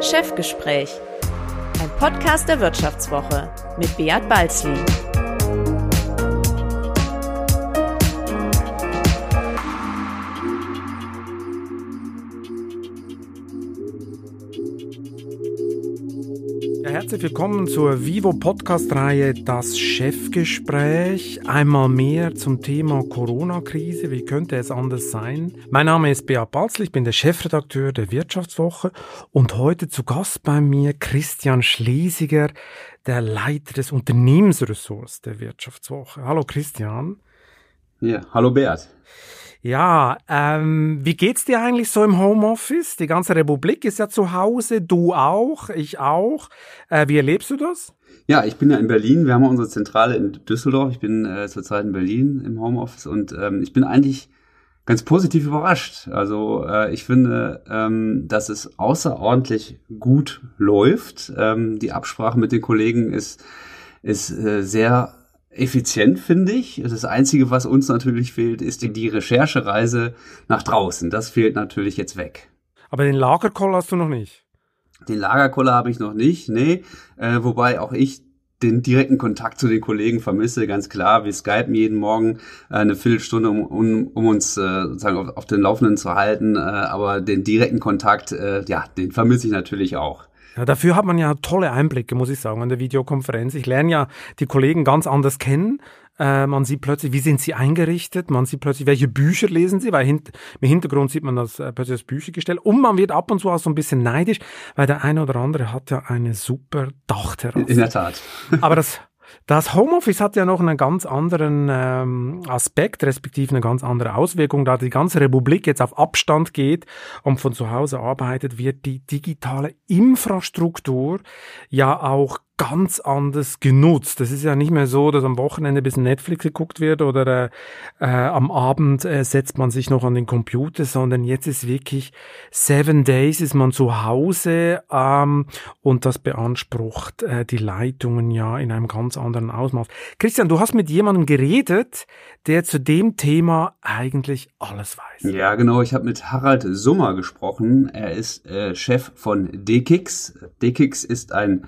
Chefgespräch, ein Podcast der Wirtschaftswoche mit Beat Balzli. Herzlich willkommen zur Vivo Podcast-Reihe Das Chefgespräch. Einmal mehr zum Thema Corona-Krise. Wie könnte es anders sein? Mein Name ist Beat Balzl, ich bin der Chefredakteur der Wirtschaftswoche und heute zu Gast bei mir Christian Schlesiger, der Leiter des Unternehmensressorts der Wirtschaftswoche. Hallo Christian. Ja, hallo Beat. Ja, ähm, wie geht's dir eigentlich so im Homeoffice? Die ganze Republik ist ja zu Hause, du auch, ich auch. Äh, wie erlebst du das? Ja, ich bin ja in Berlin. Wir haben unsere Zentrale in Düsseldorf. Ich bin äh, zurzeit in Berlin im Homeoffice und ähm, ich bin eigentlich ganz positiv überrascht. Also äh, ich finde, ähm, dass es außerordentlich gut läuft. Ähm, die Absprache mit den Kollegen ist ist äh, sehr effizient, finde ich. Das Einzige, was uns natürlich fehlt, ist die Recherchereise nach draußen. Das fehlt natürlich jetzt weg. Aber den Lagerkoller hast du noch nicht? Den Lagerkoller habe ich noch nicht, nee. Äh, wobei auch ich den direkten Kontakt zu den Kollegen vermisse, ganz klar. Wir skypen jeden Morgen äh, eine Viertelstunde, um, um, um uns äh, sozusagen auf, auf, den Laufenden zu halten. Äh, aber den direkten Kontakt, äh, ja, den vermisse ich natürlich auch. Ja, dafür hat man ja tolle Einblicke, muss ich sagen, an der Videokonferenz. Ich lerne ja die Kollegen ganz anders kennen. Äh, man sieht plötzlich, wie sind sie eingerichtet, man sieht plötzlich, welche Bücher lesen sie, weil hint im Hintergrund sieht man das äh, plötzlich das Büchergestell und man wird ab und zu auch so ein bisschen neidisch, weil der eine oder andere hat ja eine super Dachterrasse. In der Tat. Aber das das Homeoffice hat ja noch einen ganz anderen ähm, Aspekt, respektive eine ganz andere Auswirkung, da die ganze Republik jetzt auf Abstand geht und von zu Hause arbeitet, wird die digitale Infrastruktur ja auch ganz anders genutzt. Das ist ja nicht mehr so, dass am Wochenende bis Netflix geguckt wird oder äh, äh, am Abend äh, setzt man sich noch an den Computer, sondern jetzt ist wirklich seven days ist man zu Hause ähm, und das beansprucht äh, die Leitungen ja in einem ganz anderen Ausmaß. Christian, du hast mit jemandem geredet, der zu dem Thema eigentlich alles weiß. Ja, genau. Ich habe mit Harald Summer gesprochen. Er ist äh, Chef von DKIX. DKIX ist ein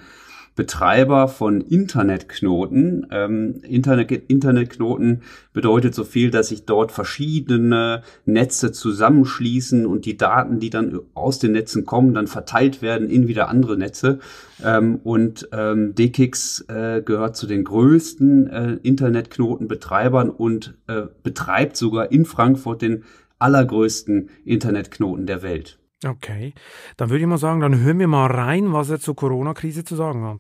Betreiber von Internetknoten. Ähm, Internet, Internetknoten bedeutet so viel, dass sich dort verschiedene Netze zusammenschließen und die Daten, die dann aus den Netzen kommen, dann verteilt werden in wieder andere Netze. Ähm, und ähm, DKIX äh, gehört zu den größten äh, Internetknotenbetreibern und äh, betreibt sogar in Frankfurt den allergrößten Internetknoten der Welt. Okay, dann würde ich mal sagen, dann hören wir mal rein, was er zur Corona-Krise zu sagen hat.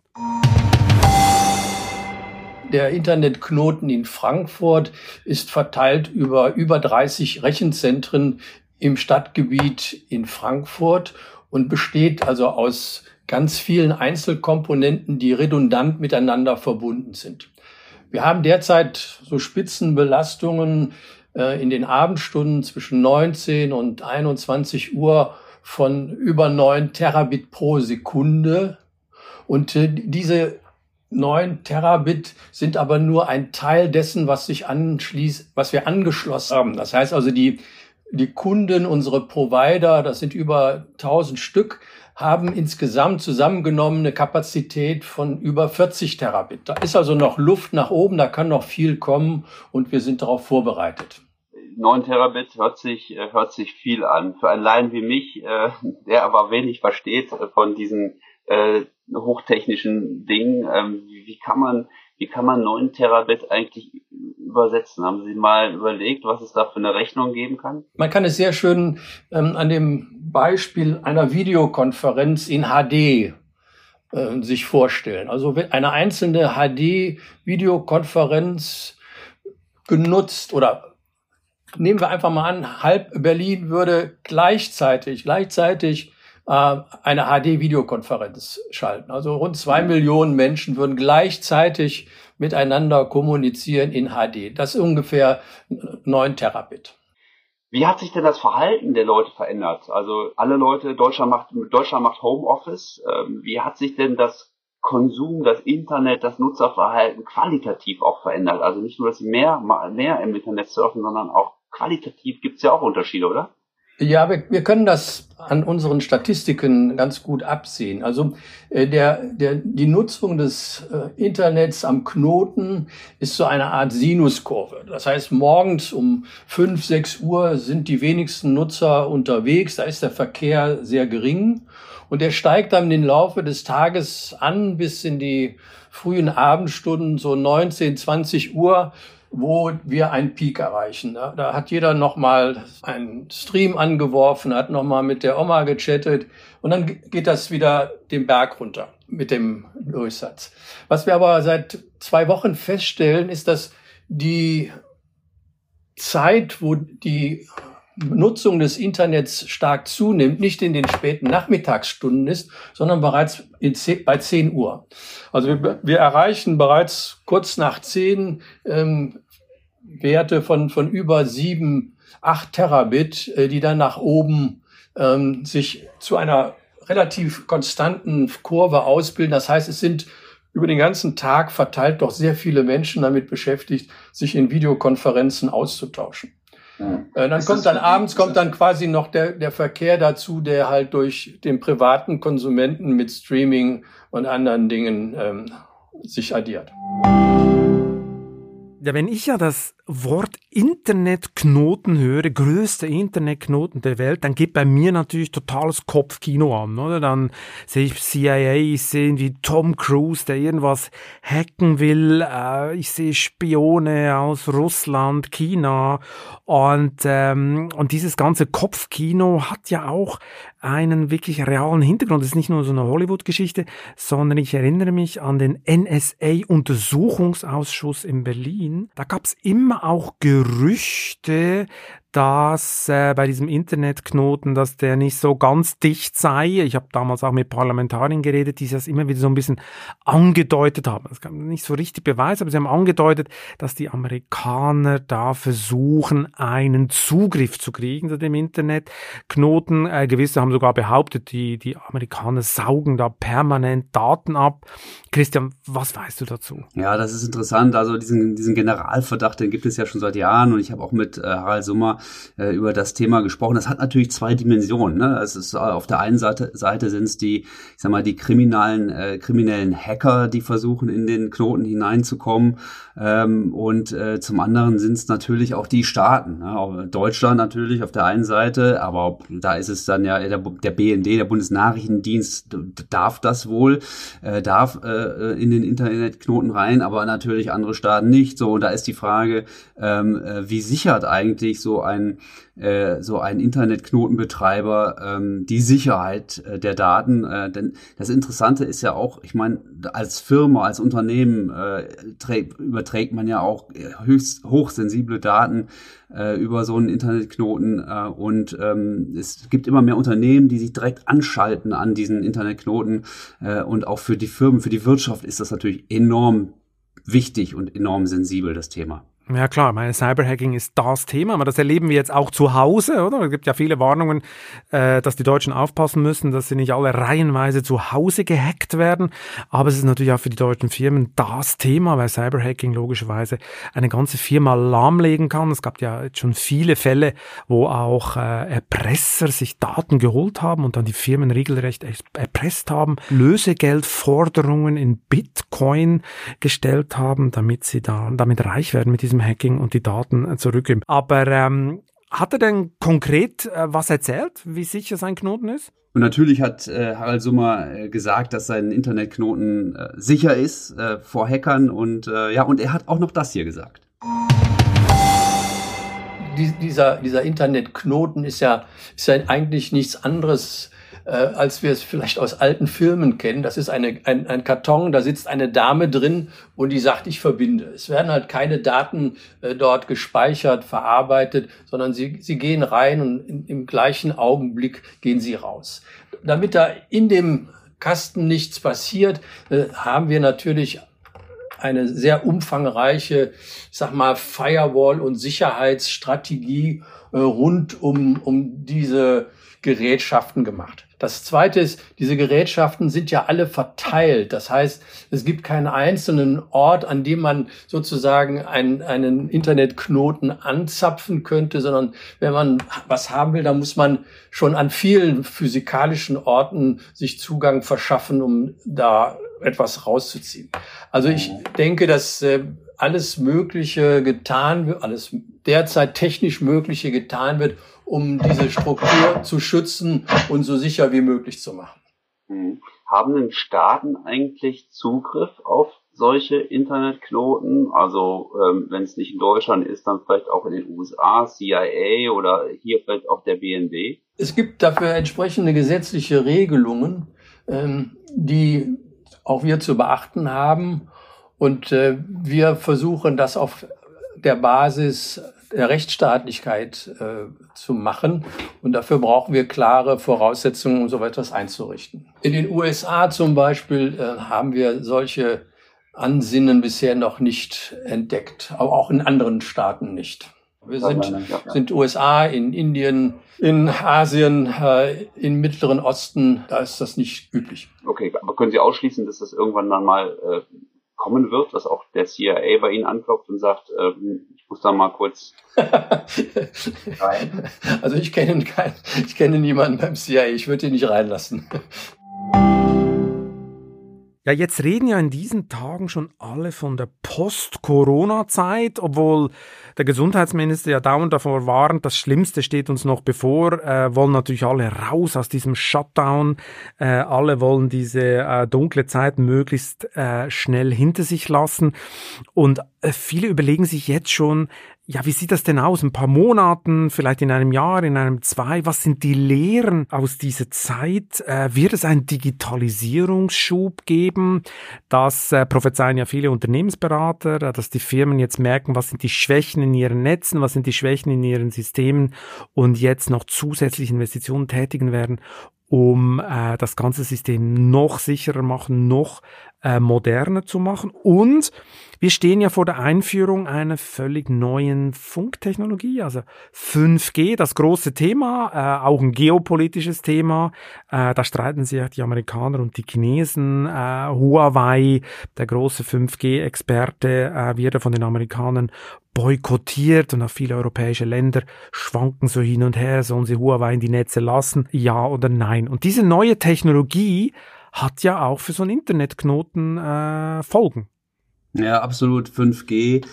Der Internetknoten in Frankfurt ist verteilt über über 30 Rechenzentren im Stadtgebiet in Frankfurt und besteht also aus ganz vielen Einzelkomponenten, die redundant miteinander verbunden sind. Wir haben derzeit so Spitzenbelastungen äh, in den Abendstunden zwischen 19 und 21 Uhr von über 9 Terabit pro Sekunde. Und äh, diese 9 Terabit sind aber nur ein Teil dessen, was sich anschließt, was wir angeschlossen haben. Das heißt also, die, die Kunden, unsere Provider, das sind über 1000 Stück, haben insgesamt zusammengenommen eine Kapazität von über 40 Terabit. Da ist also noch Luft nach oben, da kann noch viel kommen und wir sind darauf vorbereitet. 9 Terabit hört sich, äh, hört sich viel an. Für einen Laien wie mich, äh, der aber wenig versteht äh, von diesen hochtechnischen Dingen, ähm, wie kann man, wie kann man 9 Terabit eigentlich übersetzen? Haben Sie mal überlegt, was es da für eine Rechnung geben kann? Man kann es sehr schön ähm, an dem Beispiel einer Videokonferenz in HD äh, sich vorstellen. Also eine einzelne HD-Videokonferenz genutzt oder nehmen wir einfach mal an, halb Berlin würde gleichzeitig, gleichzeitig äh, eine HD-Videokonferenz schalten. Also rund zwei Millionen Menschen würden gleichzeitig miteinander kommunizieren in HD. Das ist ungefähr neun Terabit. Wie hat sich denn das Verhalten der Leute verändert? Also alle Leute, Deutschland macht, Deutschland macht Homeoffice. Ähm, wie hat sich denn das Konsum, das Internet, das Nutzerverhalten qualitativ auch verändert? Also nicht nur, dass sie mehr, mehr im Internet surfen, sondern auch qualitativ gibt es ja auch Unterschiede, oder? Ja, wir, wir können das an unseren Statistiken ganz gut absehen. Also äh, der, der, die Nutzung des äh, Internets am Knoten ist so eine Art Sinuskurve. Das heißt, morgens um fünf, sechs Uhr sind die wenigsten Nutzer unterwegs, da ist der Verkehr sehr gering und der steigt dann im Laufe des Tages an bis in die frühen Abendstunden, so 19, 20 Uhr wo wir einen Peak erreichen. Da, da hat jeder nochmal einen Stream angeworfen, hat nochmal mit der Oma gechattet und dann geht das wieder den Berg runter mit dem Durchsatz. Was wir aber seit zwei Wochen feststellen, ist, dass die Zeit, wo die Nutzung des Internets stark zunimmt, nicht in den späten Nachmittagsstunden ist, sondern bereits zehn, bei 10 Uhr. Also wir, wir, erreichen bereits kurz nach 10 ähm, Werte von, von über 7, 8 Terabit, äh, die dann nach oben ähm, sich zu einer relativ konstanten Kurve ausbilden. Das heißt, es sind über den ganzen Tag verteilt doch sehr viele Menschen damit beschäftigt, sich in Videokonferenzen auszutauschen. Äh, dann kommt dann abends kommt dann quasi noch der, der Verkehr dazu, der halt durch den privaten Konsumenten mit Streaming und anderen Dingen ähm, sich addiert. Ja, wenn ich ja das Wort Internetknoten höre, größter Internetknoten der Welt, dann geht bei mir natürlich totales Kopfkino an, oder? Dann sehe ich CIA, ich sehe wie Tom Cruise, der irgendwas hacken will, äh, ich sehe Spione aus Russland, China und, ähm, und dieses ganze Kopfkino hat ja auch einen wirklich realen Hintergrund. Das ist nicht nur so eine Hollywood-Geschichte, sondern ich erinnere mich an den NSA-Untersuchungsausschuss in Berlin. Da gab es immer auch Gerüchte, dass äh, bei diesem Internetknoten, dass der nicht so ganz dicht sei. Ich habe damals auch mit Parlamentariern geredet, die das immer wieder so ein bisschen angedeutet haben. Das kann nicht so richtig beweisen, aber sie haben angedeutet, dass die Amerikaner da versuchen, einen Zugriff zu kriegen zu dem Internetknoten. Äh, gewisse haben sogar behauptet, die, die Amerikaner saugen da permanent Daten ab. Christian, was weißt du dazu? Ja, das ist interessant. Also diesen, diesen Generalverdacht, den gibt es ja schon seit Jahren und ich habe auch mit äh, Harald Summer äh, über das Thema gesprochen. Das hat natürlich zwei Dimensionen. Ne? Es ist äh, auf der einen Seite, Seite sind es die, ich sag mal, die kriminellen, äh, kriminellen Hacker, die versuchen, in den Knoten hineinzukommen. Ähm, und äh, zum anderen sind es natürlich auch die Staaten. Ne? Deutschland natürlich auf der einen Seite, aber da ist es dann ja der, der BND, der Bundesnachrichtendienst, darf das wohl, äh, darf äh, in den Internetknoten rein, aber natürlich andere Staaten nicht. So, und da ist die Frage, ähm, äh, wie sichert eigentlich so ein äh, so ein Internetknotenbetreiber ähm, die Sicherheit äh, der Daten. Äh, denn das Interessante ist ja auch, ich meine, als Firma, als Unternehmen äh, trägt, überträgt man ja auch höchst hochsensible Daten äh, über so einen Internetknoten äh, und ähm, es gibt immer mehr Unternehmen, die sich direkt anschalten an diesen Internetknoten äh, und auch für die Firmen, für die Wirtschaft ist das natürlich enorm wichtig und enorm sensibel, das Thema. Ja klar, meine Cyberhacking ist das Thema, aber das erleben wir jetzt auch zu Hause, oder? Es gibt ja viele Warnungen, äh, dass die Deutschen aufpassen müssen, dass sie nicht alle reihenweise zu Hause gehackt werden. Aber es ist natürlich auch für die deutschen Firmen das Thema, weil Cyberhacking logischerweise eine ganze Firma lahmlegen kann. Es gab ja jetzt schon viele Fälle, wo auch äh, Erpresser sich Daten geholt haben und dann die Firmen regelrecht erpresst haben, Lösegeldforderungen in Bitcoin gestellt haben, damit sie da damit reich werden mit diesem diesem Hacking und die Daten äh, zurückgeben. Aber ähm, hat er denn konkret äh, was erzählt, wie sicher sein Knoten ist? Und natürlich hat äh, Harald Summer äh, gesagt, dass sein Internetknoten äh, sicher ist äh, vor Hackern und äh, ja, und er hat auch noch das hier gesagt. Die, dieser, dieser Internetknoten ist ja, ist ja eigentlich nichts anderes äh, als wir es vielleicht aus alten Filmen kennen. Das ist eine, ein, ein Karton, da sitzt eine Dame drin und die sagt, ich verbinde. Es werden halt keine Daten äh, dort gespeichert, verarbeitet, sondern sie, sie gehen rein und in, im gleichen Augenblick gehen sie raus. Damit da in dem Kasten nichts passiert, äh, haben wir natürlich eine sehr umfangreiche, sag mal, Firewall- und Sicherheitsstrategie äh, rund um, um diese Gerätschaften gemacht. Das Zweite ist, diese Gerätschaften sind ja alle verteilt. Das heißt, es gibt keinen einzelnen Ort, an dem man sozusagen einen, einen Internetknoten anzapfen könnte, sondern wenn man was haben will, dann muss man schon an vielen physikalischen Orten sich Zugang verschaffen, um da etwas rauszuziehen. Also ich denke, dass äh, alles Mögliche getan wird, alles derzeit technisch Mögliche getan wird, um diese Struktur zu schützen und so sicher wie möglich zu machen. Hm. Haben denn Staaten eigentlich Zugriff auf solche Internetknoten? Also ähm, wenn es nicht in Deutschland ist, dann vielleicht auch in den USA, CIA oder hier vielleicht auch der BND? Es gibt dafür entsprechende gesetzliche Regelungen, ähm, die auch wir zu beachten haben. Und äh, wir versuchen das auf der Basis der Rechtsstaatlichkeit äh, zu machen. Und dafür brauchen wir klare Voraussetzungen, um so etwas einzurichten. In den USA zum Beispiel äh, haben wir solche Ansinnen bisher noch nicht entdeckt, aber auch in anderen Staaten nicht. Wir sind, sind USA, in Indien, in Asien, äh, im Mittleren Osten, da ist das nicht üblich. Okay, aber können Sie ausschließen, dass das irgendwann dann mal äh, kommen wird, dass auch der CIA bei Ihnen anklopft und sagt, äh, ich muss da mal kurz rein? Also ich kenne keinen, ich kenne niemanden beim CIA, ich würde ihn nicht reinlassen. Ja, jetzt reden ja in diesen Tagen schon alle von der Post-Corona-Zeit, obwohl der Gesundheitsminister ja dauernd davor warnt, das Schlimmste steht uns noch bevor, äh, wollen natürlich alle raus aus diesem Shutdown, äh, alle wollen diese äh, dunkle Zeit möglichst äh, schnell hinter sich lassen. Und äh, viele überlegen sich jetzt schon, ja, wie sieht das denn aus? Ein paar Monaten, vielleicht in einem Jahr, in einem zwei? Was sind die Lehren aus dieser Zeit? Äh, wird es einen Digitalisierungsschub geben? Das äh, prophezeien ja viele Unternehmensberater, äh, dass die Firmen jetzt merken, was sind die Schwächen in ihren Netzen, was sind die Schwächen in ihren Systemen und jetzt noch zusätzliche Investitionen tätigen werden, um äh, das ganze System noch sicherer machen, noch äh, moderner zu machen. Und wir stehen ja vor der Einführung einer völlig neuen Funktechnologie, also 5G, das große Thema, äh, auch ein geopolitisches Thema. Äh, da streiten sich ja die Amerikaner und die Chinesen. Äh, Huawei, der große 5G-Experte, äh, wird von den Amerikanern boykottiert und auch viele europäische Länder schwanken so hin und her, sollen sie Huawei in die Netze lassen, ja oder nein. Und diese neue Technologie hat ja auch für so einen Internetknoten äh, Folgen. Ja, absolut. 5G.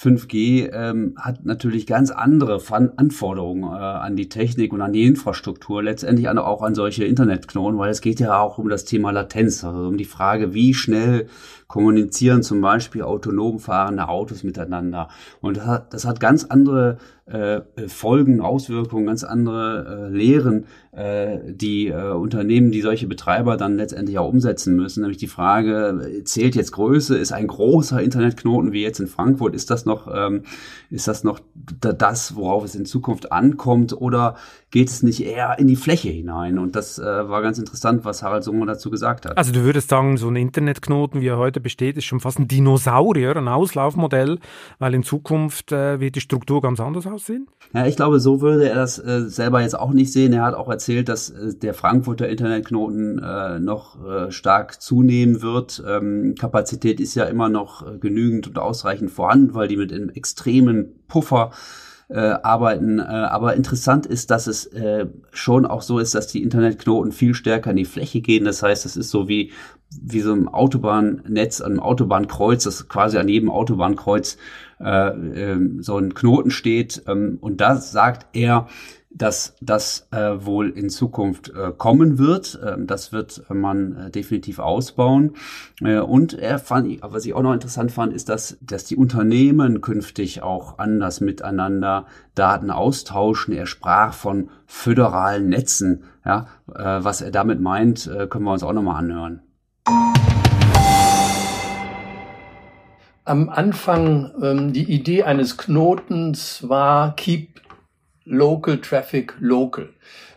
5G ähm, hat natürlich ganz andere Anforderungen äh, an die Technik und an die Infrastruktur, letztendlich auch an solche Internetknoten, weil es geht ja auch um das Thema Latenz, also um die Frage, wie schnell kommunizieren zum Beispiel autonom fahrende Autos miteinander. Und das hat, das hat ganz andere äh, Folgen, Auswirkungen, ganz andere äh, Lehren, äh, die äh, Unternehmen, die solche Betreiber dann letztendlich auch umsetzen müssen. Nämlich die Frage, zählt jetzt Größe? Ist ein großer Internetknoten wie jetzt in Frankfurt, ist das noch, ähm, ist das noch das, worauf es in Zukunft ankommt? Oder geht es nicht eher in die Fläche hinein? Und das äh, war ganz interessant, was Harald Sunger dazu gesagt hat. Also du würdest sagen, so ein Internetknoten, wie er heute besteht, ist schon fast ein Dinosaurier, ein Auslaufmodell, weil in Zukunft äh, wird die Struktur ganz anders aussehen? Ja, ich glaube, so würde er das äh, selber jetzt auch nicht sehen. Er hat auch erzählt, dass äh, der Frankfurter Internetknoten äh, noch äh, stark zunehmen wird. Ähm, Kapazität ist ja immer noch äh, genügend und ausreichend vorhanden, weil die mit einem extremen Puffer äh, arbeiten. Äh, aber interessant ist, dass es äh, schon auch so ist, dass die Internetknoten viel stärker in die Fläche gehen. Das heißt, es ist so wie, wie so ein Autobahnnetz, einem Autobahnkreuz, das quasi an jedem Autobahnkreuz äh, äh, so ein Knoten steht. Ähm, und da sagt er, dass das äh, wohl in Zukunft äh, kommen wird. Ähm, das wird man äh, definitiv ausbauen. Äh, und er fand, was ich auch noch interessant fand, ist, dass, dass die Unternehmen künftig auch anders miteinander Daten austauschen. Er sprach von föderalen Netzen. Ja, äh, was er damit meint, äh, können wir uns auch nochmal anhören. Am Anfang ähm, die Idee eines Knotens war Keep Local Traffic Local.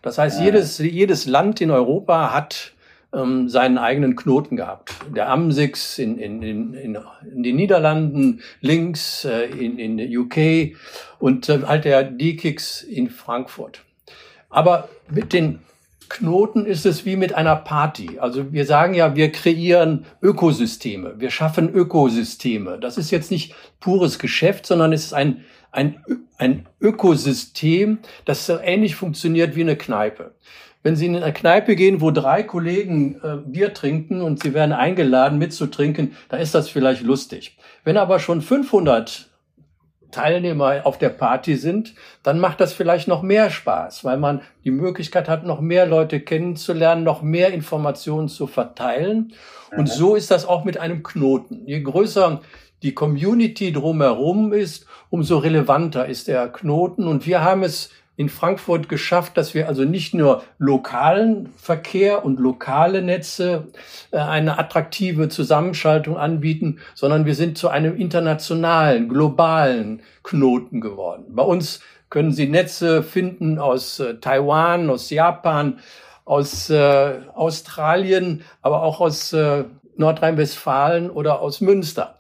Das heißt, jedes, jedes Land in Europa hat ähm, seinen eigenen Knoten gehabt. Der Amsix in, in, in, in den Niederlanden, links äh, in, in der UK und äh, halt der D-Kicks in Frankfurt. Aber mit den Knoten ist es wie mit einer Party. Also wir sagen ja, wir kreieren Ökosysteme, wir schaffen Ökosysteme. Das ist jetzt nicht pures Geschäft, sondern es ist ein, ein, ein Ökosystem, das so ähnlich funktioniert wie eine Kneipe. Wenn Sie in eine Kneipe gehen, wo drei Kollegen äh, Bier trinken und Sie werden eingeladen mitzutrinken, da ist das vielleicht lustig. Wenn aber schon 500 Teilnehmer auf der Party sind, dann macht das vielleicht noch mehr Spaß, weil man die Möglichkeit hat, noch mehr Leute kennenzulernen, noch mehr Informationen zu verteilen. Und so ist das auch mit einem Knoten. Je größer die Community drumherum ist, umso relevanter ist der Knoten. Und wir haben es in Frankfurt geschafft, dass wir also nicht nur lokalen Verkehr und lokale Netze äh, eine attraktive Zusammenschaltung anbieten, sondern wir sind zu einem internationalen, globalen Knoten geworden. Bei uns können Sie Netze finden aus äh, Taiwan, aus Japan, aus äh, Australien, aber auch aus Nordrhein-Westfalen oder aus Münster.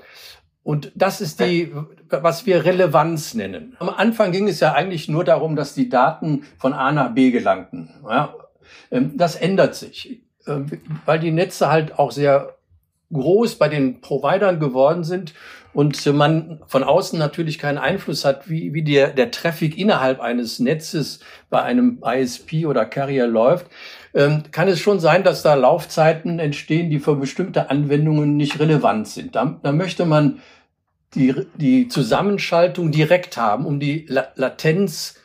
Und das ist die, was wir Relevanz nennen. Am Anfang ging es ja eigentlich nur darum, dass die Daten von A nach B gelangten. Ja, ähm, das ändert sich, ähm, weil die Netze halt auch sehr groß bei den Providern geworden sind und man von außen natürlich keinen Einfluss hat, wie, wie der, der Traffic innerhalb eines Netzes bei einem ISP oder Carrier läuft, ähm, kann es schon sein, dass da Laufzeiten entstehen, die für bestimmte Anwendungen nicht relevant sind. Da, da möchte man die, die Zusammenschaltung direkt haben, um die Latenz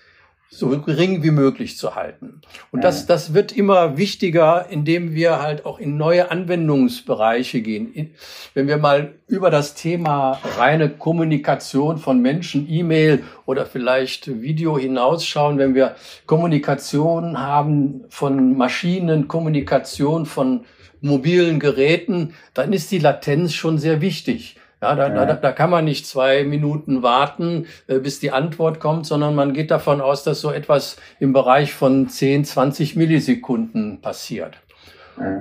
so gering wie möglich zu halten. Und das, das wird immer wichtiger, indem wir halt auch in neue Anwendungsbereiche gehen. Wenn wir mal über das Thema reine Kommunikation von Menschen, E-Mail oder vielleicht Video hinausschauen, wenn wir Kommunikation haben von Maschinen, Kommunikation von mobilen Geräten, dann ist die Latenz schon sehr wichtig. Ja, da, ja. Da, da kann man nicht zwei Minuten warten, äh, bis die Antwort kommt, sondern man geht davon aus, dass so etwas im Bereich von 10, 20 Millisekunden passiert.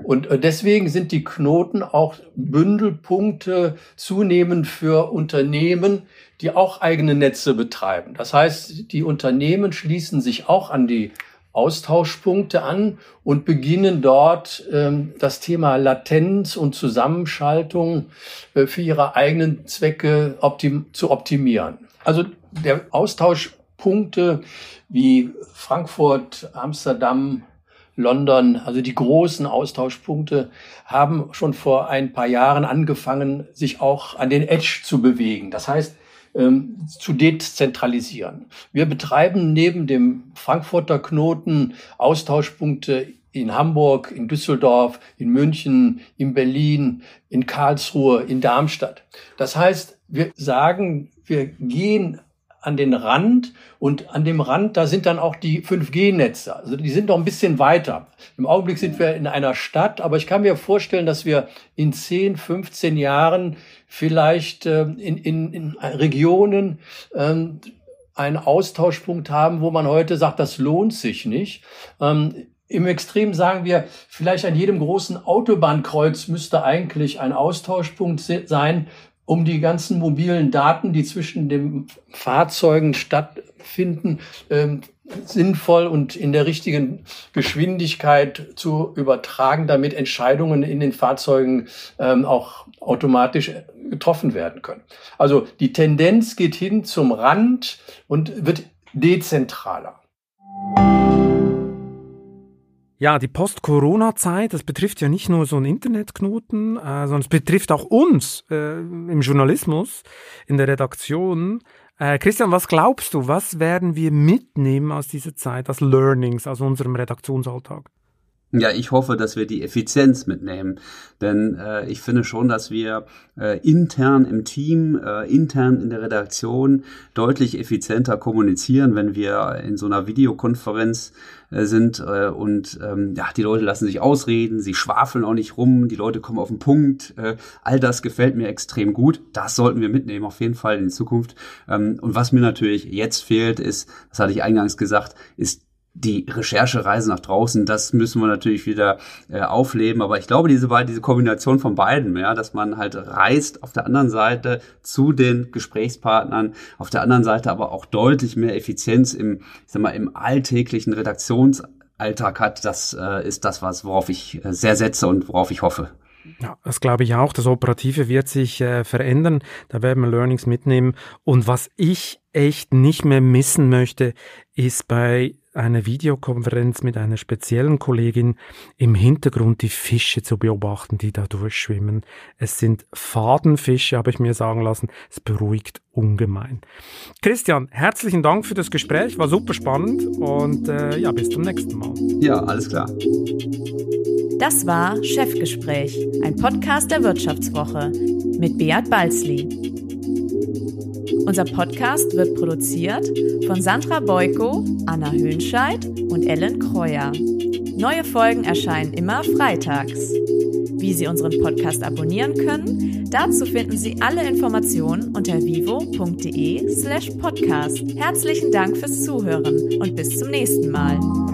Und äh, deswegen sind die Knoten auch Bündelpunkte zunehmend für Unternehmen, die auch eigene Netze betreiben. Das heißt, die Unternehmen schließen sich auch an die Austauschpunkte an und beginnen dort ähm, das Thema Latenz und Zusammenschaltung äh, für ihre eigenen Zwecke optim zu optimieren. Also der Austauschpunkte wie Frankfurt, Amsterdam, London, also die großen Austauschpunkte haben schon vor ein paar Jahren angefangen, sich auch an den Edge zu bewegen. Das heißt, ähm, zu dezentralisieren. Wir betreiben neben dem Frankfurter Knoten Austauschpunkte in Hamburg, in Düsseldorf, in München, in Berlin, in Karlsruhe, in Darmstadt. Das heißt, wir sagen, wir gehen an den Rand und an dem Rand, da sind dann auch die 5G-Netze. Also die sind noch ein bisschen weiter. Im Augenblick sind wir in einer Stadt, aber ich kann mir vorstellen, dass wir in 10, 15 Jahren vielleicht äh, in, in, in Regionen ähm, einen Austauschpunkt haben, wo man heute sagt, das lohnt sich nicht. Ähm, im Extrem sagen wir, vielleicht an jedem großen Autobahnkreuz müsste eigentlich ein Austauschpunkt sein, um die ganzen mobilen Daten, die zwischen den Fahrzeugen stattfinden, ähm, sinnvoll und in der richtigen Geschwindigkeit zu übertragen, damit Entscheidungen in den Fahrzeugen ähm, auch automatisch getroffen werden können. Also die Tendenz geht hin zum Rand und wird dezentraler. Ja, die Post-Corona-Zeit, das betrifft ja nicht nur so einen Internetknoten, äh, sondern es betrifft auch uns äh, im Journalismus, in der Redaktion. Äh, Christian, was glaubst du, was werden wir mitnehmen aus dieser Zeit, als Learnings, aus unserem Redaktionsalltag? Ja, ich hoffe, dass wir die Effizienz mitnehmen. Denn äh, ich finde schon, dass wir äh, intern im Team, äh, intern in der Redaktion deutlich effizienter kommunizieren, wenn wir in so einer Videokonferenz äh, sind äh, und ähm, ja, die Leute lassen sich ausreden, sie schwafeln auch nicht rum, die Leute kommen auf den Punkt. Äh, all das gefällt mir extrem gut. Das sollten wir mitnehmen, auf jeden Fall in Zukunft. Ähm, und was mir natürlich jetzt fehlt, ist, das hatte ich eingangs gesagt, ist die Recherchereise nach draußen, das müssen wir natürlich wieder äh, aufleben. Aber ich glaube, diese, diese Kombination von beiden, ja, dass man halt reist auf der anderen Seite zu den Gesprächspartnern, auf der anderen Seite aber auch deutlich mehr Effizienz im, ich sag mal, im alltäglichen Redaktions Alltag hat, das äh, ist das, was worauf ich äh, sehr setze und worauf ich hoffe. Ja, das glaube ich auch. Das Operative wird sich äh, verändern. Da werden wir Learnings mitnehmen. Und was ich echt nicht mehr missen möchte, ist bei einer Videokonferenz mit einer speziellen Kollegin im Hintergrund die Fische zu beobachten, die da durchschwimmen. Es sind Fadenfische, habe ich mir sagen lassen. Es beruhigt ungemein. Christian, herzlichen Dank für das Gespräch, war super spannend und äh, ja, bis zum nächsten Mal. Ja, alles klar. Das war Chefgespräch, ein Podcast der Wirtschaftswoche mit Beat Balzli. Unser Podcast wird produziert von Sandra Beuko, Anna Höhnscheid und Ellen Kreuer. Neue Folgen erscheinen immer freitags. Wie Sie unseren Podcast abonnieren können, dazu finden Sie alle Informationen unter vivo.de slash podcast. Herzlichen Dank fürs Zuhören und bis zum nächsten Mal.